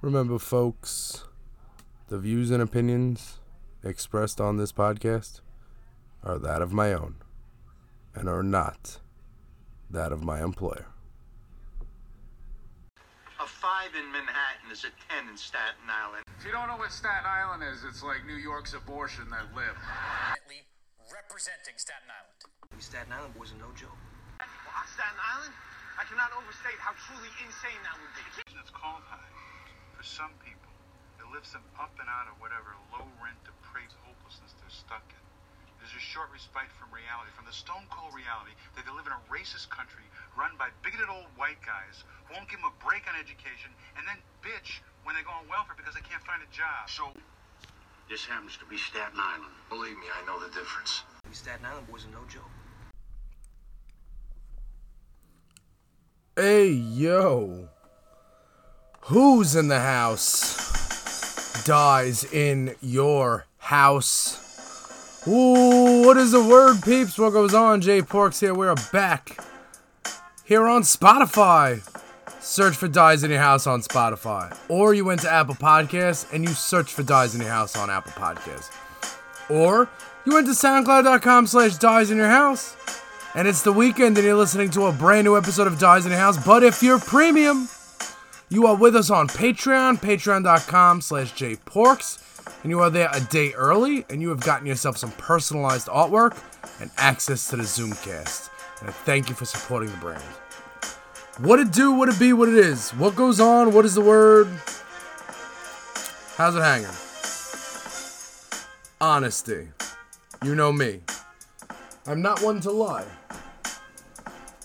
Remember, folks, the views and opinions expressed on this podcast are that of my own and are not that of my employer. A five in Manhattan is a ten in Staten Island. If you don't know what Staten Island is, it's like New York's abortion that lived. representing Staten Island. These Staten Island boys are no joke. On Staten Island, I cannot overstate how truly insane that would be. It's cold high. For some people, it lifts them up and out of whatever low rent, depraved hopelessness they're stuck in. There's a short respite from reality, from the stone cold reality that they live in a racist country run by bigoted old white guys who won't give them a break on education and then bitch when they go on welfare because they can't find a job. So, this happens to be Staten Island. Believe me, I know the difference. These Staten Island boys are no joke. Hey, yo. Who's in the house? Dies in your house. Ooh, what is the word, peeps? What goes on? Jay Porks here. We're back here on Spotify. Search for Dies in Your House on Spotify. Or you went to Apple Podcasts and you search for Dies in Your House on Apple Podcasts. Or you went to SoundCloud.com slash Dies in Your House and it's the weekend and you're listening to a brand new episode of Dies in Your House. But if you're premium, you are with us on Patreon, patreon.com slash jporks, and you are there a day early, and you have gotten yourself some personalized artwork and access to the Zoomcast. And I thank you for supporting the brand. What it do, what it be, what it is. What goes on, what is the word? How's it hanging? Honesty. You know me. I'm not one to lie.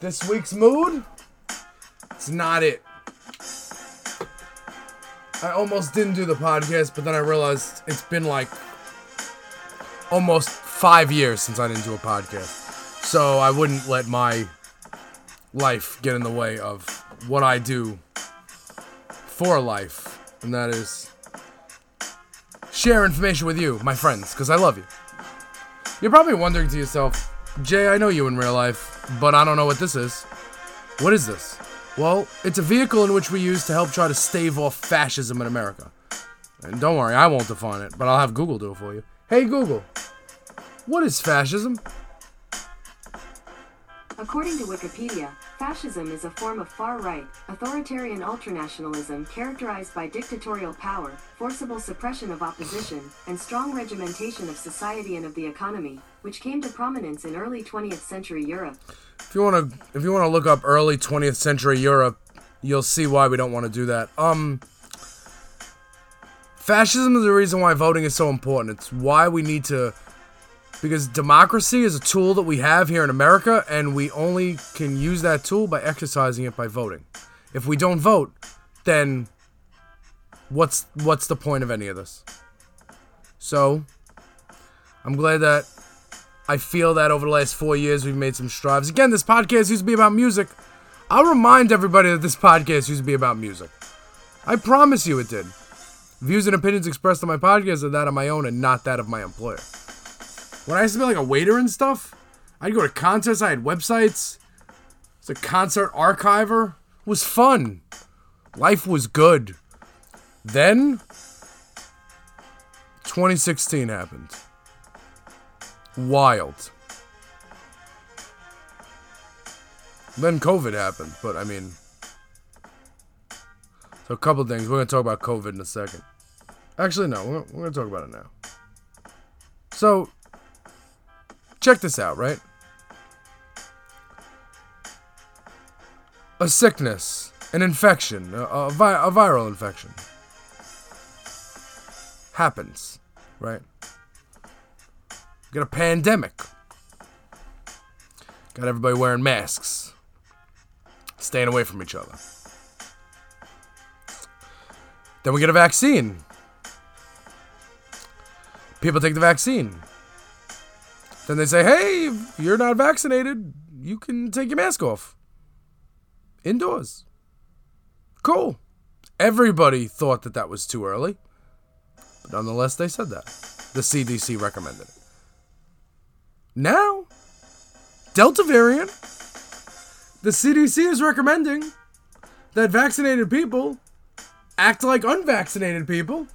This week's mood? It's not it. I almost didn't do the podcast, but then I realized it's been like almost five years since I didn't do a podcast. So I wouldn't let my life get in the way of what I do for life, and that is share information with you, my friends, because I love you. You're probably wondering to yourself, Jay, I know you in real life, but I don't know what this is. What is this? Well, it's a vehicle in which we use to help try to stave off fascism in America. And don't worry, I won't define it, but I'll have Google do it for you. Hey Google, what is fascism? According to Wikipedia, fascism is a form of far-right, authoritarian ultranationalism characterized by dictatorial power, forcible suppression of opposition, and strong regimentation of society and of the economy, which came to prominence in early 20th century Europe. If you want to if you want to look up early 20th century Europe, you'll see why we don't want to do that. Um Fascism is the reason why voting is so important. It's why we need to because democracy is a tool that we have here in America and we only can use that tool by exercising it by voting. If we don't vote, then what's what's the point of any of this? So, I'm glad that I feel that over the last 4 years we've made some strides. Again, this podcast used to be about music. I'll remind everybody that this podcast used to be about music. I promise you it did. Views and opinions expressed on my podcast are that of my own and not that of my employer. When I used to be like a waiter and stuff, I'd go to concerts. I had websites. It's a concert archiver. Was fun. Life was good. Then 2016 happened. Wild. Then COVID happened, but I mean, so a couple things. We're gonna talk about COVID in a second. Actually, no, we're, we're gonna talk about it now. So, check this out, right? A sickness, an infection, a, a, vi- a viral infection happens, right? Got a pandemic. Got everybody wearing masks, staying away from each other. Then we get a vaccine. People take the vaccine. Then they say, hey, you're not vaccinated, you can take your mask off. Indoors. Cool. Everybody thought that that was too early. But nonetheless, they said that. The CDC recommended it. Now, Delta variant, the CDC is recommending that vaccinated people act like unvaccinated people,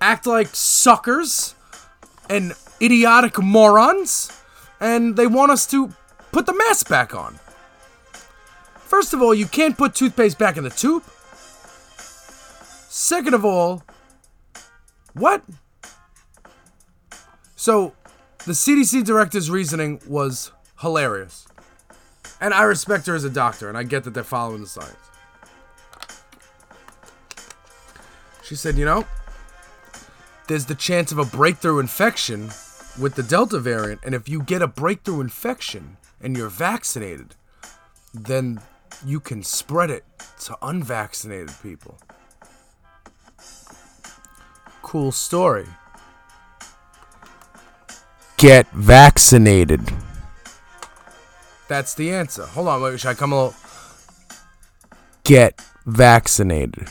act like suckers and idiotic morons, and they want us to put the mask back on. First of all, you can't put toothpaste back in the tube. Second of all, what? So, the CDC director's reasoning was hilarious. And I respect her as a doctor, and I get that they're following the science. She said, you know, there's the chance of a breakthrough infection with the Delta variant, and if you get a breakthrough infection and you're vaccinated, then you can spread it to unvaccinated people. Cool story. Get vaccinated. That's the answer. Hold on, wait, should I come a little? Get vaccinated.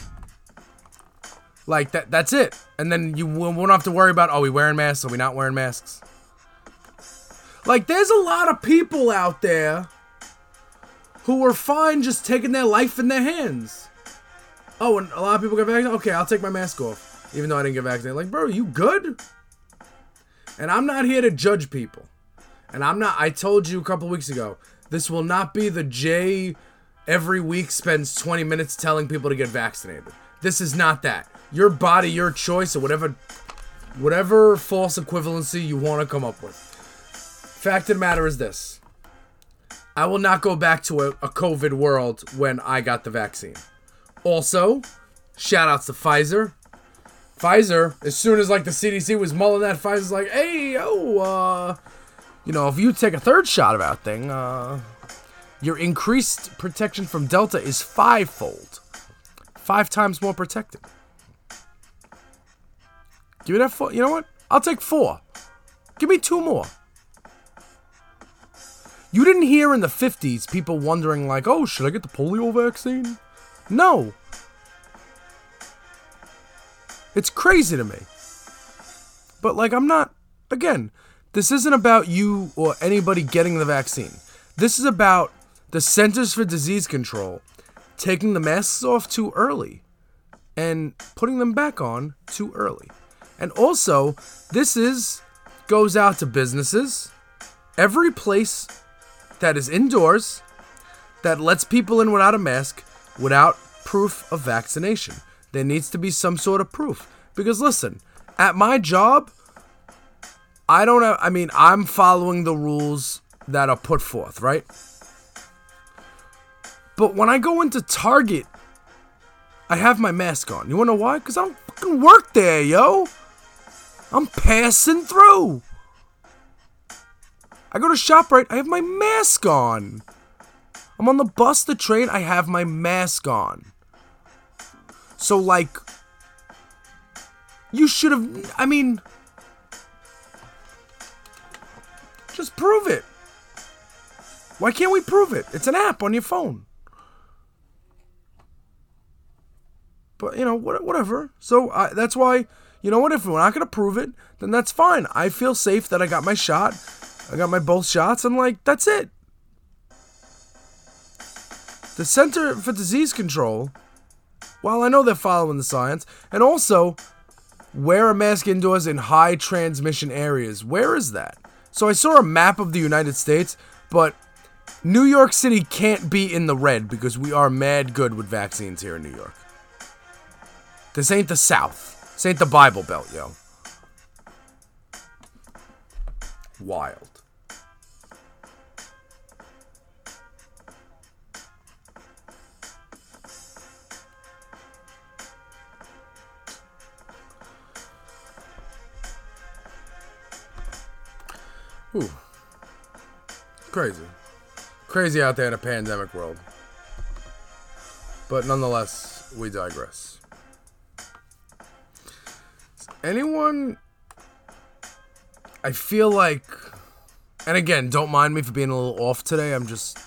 Like that. That's it. And then you won't have to worry about are we wearing masks? Are we not wearing masks? Like there's a lot of people out there who are fine just taking their life in their hands. Oh, and a lot of people get vaccinated. Okay, I'll take my mask off, even though I didn't get vaccinated. Like, bro, you good? And I'm not here to judge people. And I'm not. I told you a couple weeks ago. This will not be the Jay every week spends 20 minutes telling people to get vaccinated. This is not that. Your body, your choice, or whatever, whatever false equivalency you want to come up with. Fact of the matter is this. I will not go back to a, a COVID world when I got the vaccine. Also, shout outs to Pfizer. Pfizer, as soon as like the CDC was mulling that, Pfizer's like, hey, yo, uh, you know, if you take a third shot of that thing, uh, your increased protection from Delta is fivefold. Five times more protected. Give me that four. You know what? I'll take four. Give me two more. You didn't hear in the 50s people wondering, like, oh, should I get the polio vaccine? No. It's crazy to me. But, like, I'm not, again, this isn't about you or anybody getting the vaccine. This is about the Centers for Disease Control taking the masks off too early and putting them back on too early. And also, this is goes out to businesses, every place that is indoors that lets people in without a mask without proof of vaccination. There needs to be some sort of proof. Because listen, at my job, I don't have, I mean, I'm following the rules that are put forth, right? But when I go into Target, I have my mask on. You wanna know why? Because I don't fucking work there, yo. I'm passing through. I go to ShopRite, I have my mask on. I'm on the bus, the train, I have my mask on. So, like, you should have, I mean, just prove it. Why can't we prove it? It's an app on your phone. But, you know, whatever. So, I, that's why, you know what, if we're not to prove it, then that's fine. I feel safe that I got my shot. I got my both shots. I'm like, that's it. The Center for Disease Control, while I know they're following the science, and also wear a mask indoors in high transmission areas. Where is that? So I saw a map of the United States, but New York City can't be in the red because we are mad good with vaccines here in New York. This ain't the South. This ain't the Bible Belt, yo. Wild. Ooh. Crazy. Crazy out there in a pandemic world. But nonetheless, we digress. Anyone. I feel like. And again, don't mind me for being a little off today. I'm just.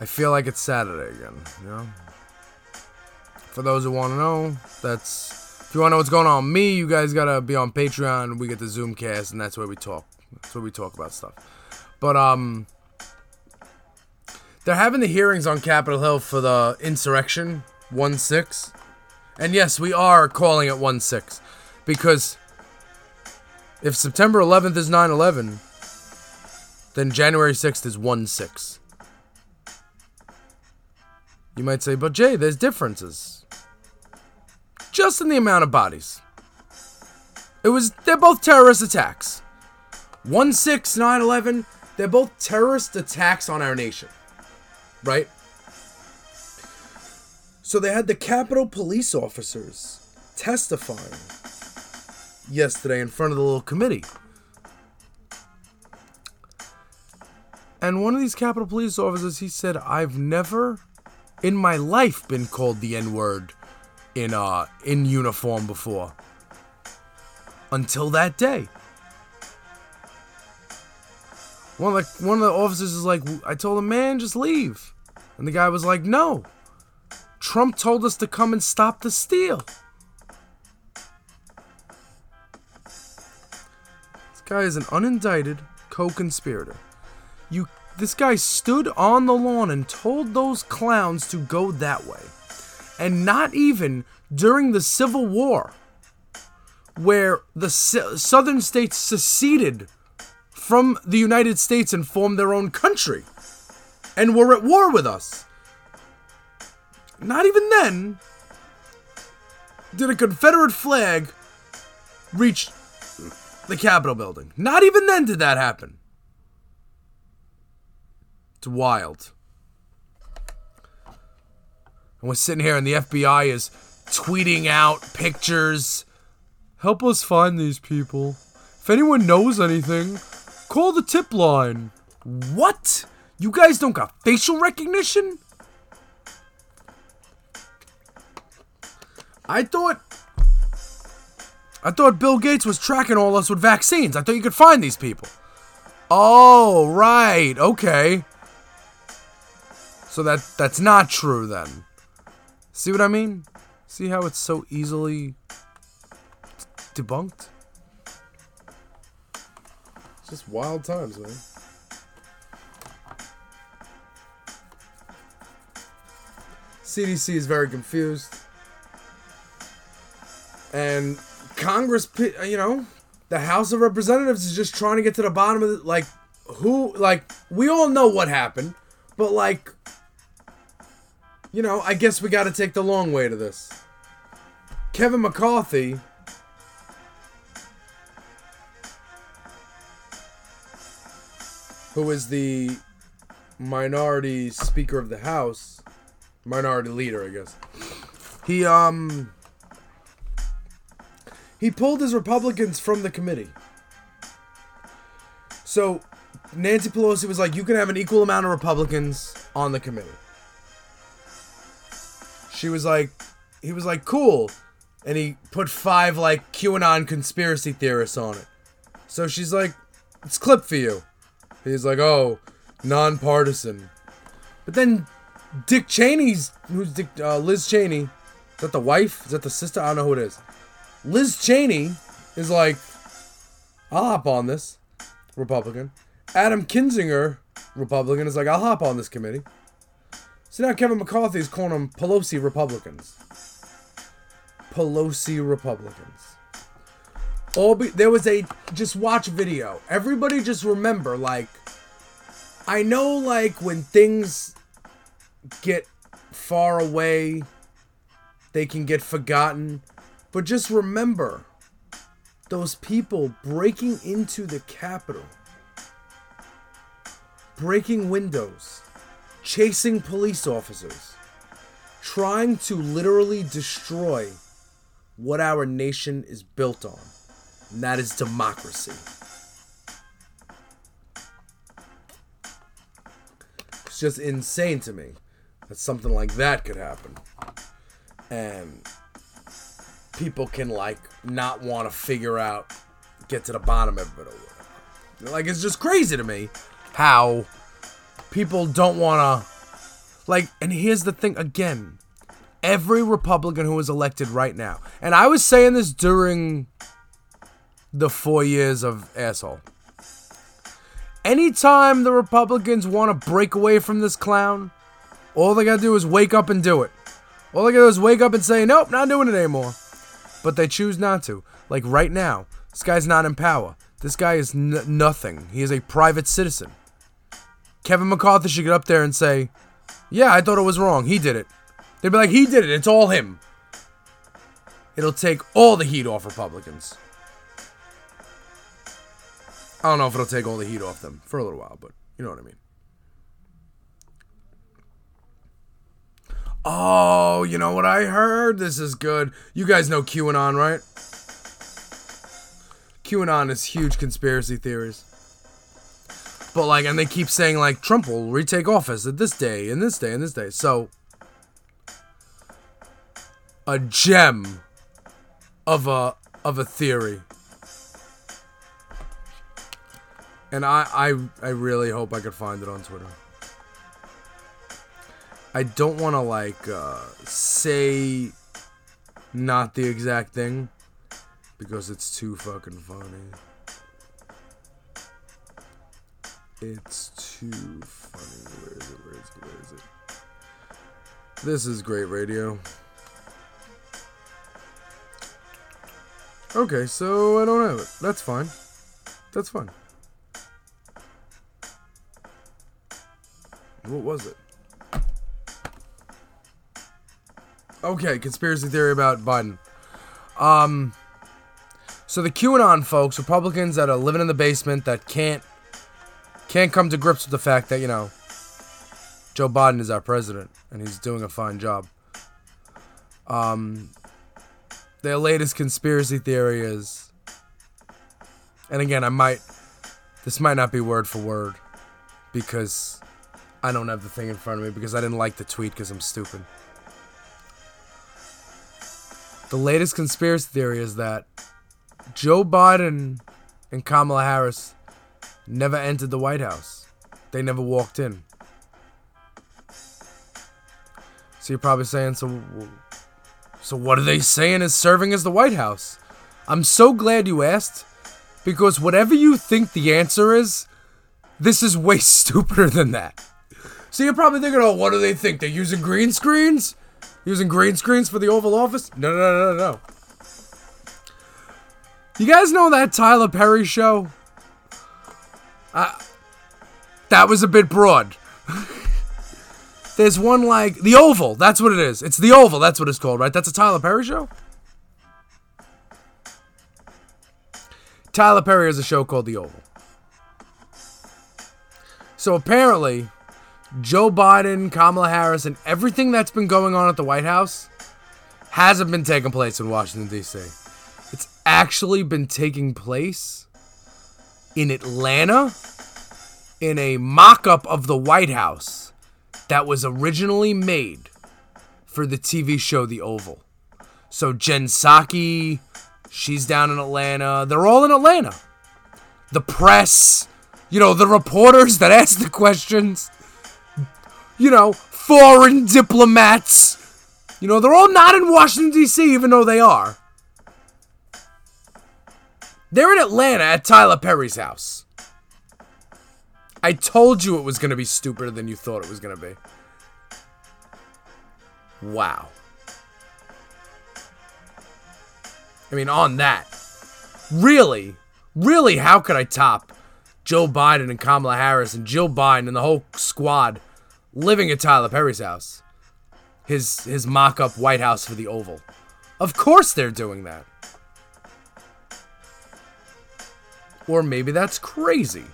I feel like it's Saturday again, you know? For those who want to know, that's if you want to know what's going on me, you guys gotta be on Patreon. We get the Zoomcast, and that's where we talk. That's where we talk about stuff. But um, They're having the hearings on Capitol Hill for the insurrection 1 6. And yes, we are calling it 1 6 because if September 11th is 9 11, then January 6th is 1 6. You might say, but Jay, there's differences. Just in the amount of bodies. It was, they're both terrorist attacks. 1 6, 9 11, they're both terrorist attacks on our nation. Right? So they had the Capitol police officers testifying yesterday in front of the little committee. And one of these Capitol police officers, he said, I've never in my life been called the N-word in uh in uniform before. Until that day. One of the one of the officers is like, I told him, man, just leave. And the guy was like, No. Trump told us to come and stop the steal. This guy is an unindicted co-conspirator. You this guy stood on the lawn and told those clowns to go that way. And not even during the Civil War, where the southern states seceded from the United States and formed their own country and were at war with us. Not even then did a Confederate flag reach the Capitol building. Not even then did that happen. It's wild. And we're sitting here and the FBI is tweeting out pictures. Help us find these people. If anyone knows anything, call the tip line. What? You guys don't got facial recognition? I thought I thought Bill Gates was tracking all us with vaccines. I thought you could find these people. Oh, right. Okay. So that that's not true then. See what I mean? See how it's so easily debunked? It's just wild times, man. CDC is very confused. And Congress, you know, the House of Representatives is just trying to get to the bottom of it. Like, who, like, we all know what happened, but, like, you know, I guess we got to take the long way to this. Kevin McCarthy. Who is the minority speaker of the House, minority leader, I guess. He um he pulled his Republicans from the committee. So Nancy Pelosi was like, you can have an equal amount of Republicans on the committee. She was like, he was like, cool. And he put five like QAnon conspiracy theorists on it. So she's like, it's clip for you. He's like, oh, nonpartisan. But then Dick Cheney's, who's Dick, uh, Liz Cheney, is that the wife? Is that the sister? I don't know who it is. Liz Cheney is like, I'll hop on this, Republican. Adam Kinzinger, Republican, is like, I'll hop on this committee. So now Kevin McCarthy is calling them Pelosi Republicans. Pelosi Republicans. All be, there was a just watch video. Everybody just remember, like, I know, like when things get far away, they can get forgotten. But just remember those people breaking into the Capitol, breaking windows, chasing police officers, trying to literally destroy what our nation is built on, and that is democracy. It's just insane to me that something like that could happen. And people can like not want to figure out get to the bottom of it or. Like it's just crazy to me how people don't want to like and here's the thing again. Every Republican who is elected right now. And I was saying this during the 4 years of asshole. anytime the Republicans want to break away from this clown, all they gotta do is wake up and do it. All they gotta do is wake up and say, nope, not doing it anymore. But they choose not to. Like right now, this guy's not in power. This guy is n- nothing. He is a private citizen. Kevin McCarthy should get up there and say, yeah, I thought it was wrong. He did it. They'd be like, he did it. It's all him. It'll take all the heat off Republicans. I don't know if it'll take all the heat off them for a little while, but you know what I mean. Oh, you know what I heard? This is good. You guys know QAnon, right? QAnon is huge conspiracy theories. But like, and they keep saying like Trump will retake office at this day and this day and this day. So, a gem of a of a theory. And I I I really hope I could find it on Twitter. I don't want to like uh, say not the exact thing because it's too fucking funny. It's too funny. Where is it? Where is it? Where is it? This is great radio. Okay, so I don't have it. That's fine. That's fine. What was it? Okay, conspiracy theory about Biden. Um, so the QAnon folks, Republicans that are living in the basement that can't can't come to grips with the fact that you know Joe Biden is our president and he's doing a fine job. Um, their latest conspiracy theory is, and again, I might, this might not be word for word, because I don't have the thing in front of me because I didn't like the tweet because I'm stupid. The latest conspiracy theory is that Joe Biden and Kamala Harris never entered the White House. They never walked in. So you're probably saying, so, so what are they saying is serving as the White House? I'm so glad you asked, because whatever you think the answer is, this is way stupider than that. So you're probably thinking, oh, what do they think? They're using green screens? Using green screens for the Oval Office? No, no, no, no, no. You guys know that Tyler Perry show? Uh, that was a bit broad. There's one like The Oval. That's what it is. It's The Oval. That's what it's called, right? That's a Tyler Perry show? Tyler Perry has a show called The Oval. So apparently, Joe Biden, Kamala Harris, and everything that's been going on at the White House hasn't been taking place in Washington, D.C. It's actually been taking place in Atlanta in a mock up of the White House that was originally made for the TV show The Oval. So Jen Psaki, she's down in Atlanta. They're all in Atlanta. The press, you know, the reporters that ask the questions, you know, foreign diplomats. You know, they're all not in Washington, D.C., even though they are. They're in Atlanta at Tyler Perry's house. I told you it was going to be stupider than you thought it was going to be. Wow. I mean, on that. Really? Really, how could I top Joe Biden and Kamala Harris and Jill Biden and the whole squad living at Tyler Perry's house? His his mock-up White House for the Oval. Of course they're doing that. Or maybe that's crazy.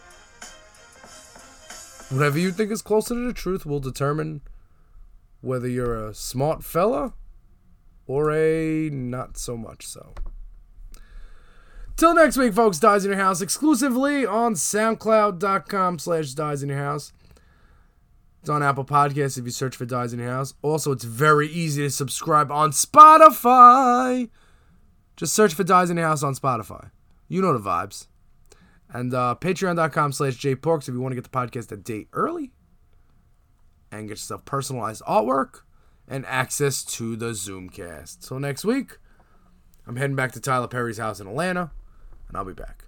Whatever you think is closer to the truth will determine whether you're a smart fella or a not so much so. Till next week, folks, Dies in Your House exclusively on SoundCloud.com slash Dies in Your House. It's on Apple Podcasts if you search for Dies in Your House. Also, it's very easy to subscribe on Spotify. Just search for Dies in Your House on Spotify. You know the vibes. And uh, patreon.com slash jporks if you want to get the podcast a day early and get yourself personalized artwork and access to the Zoomcast. So next week, I'm heading back to Tyler Perry's house in Atlanta, and I'll be back.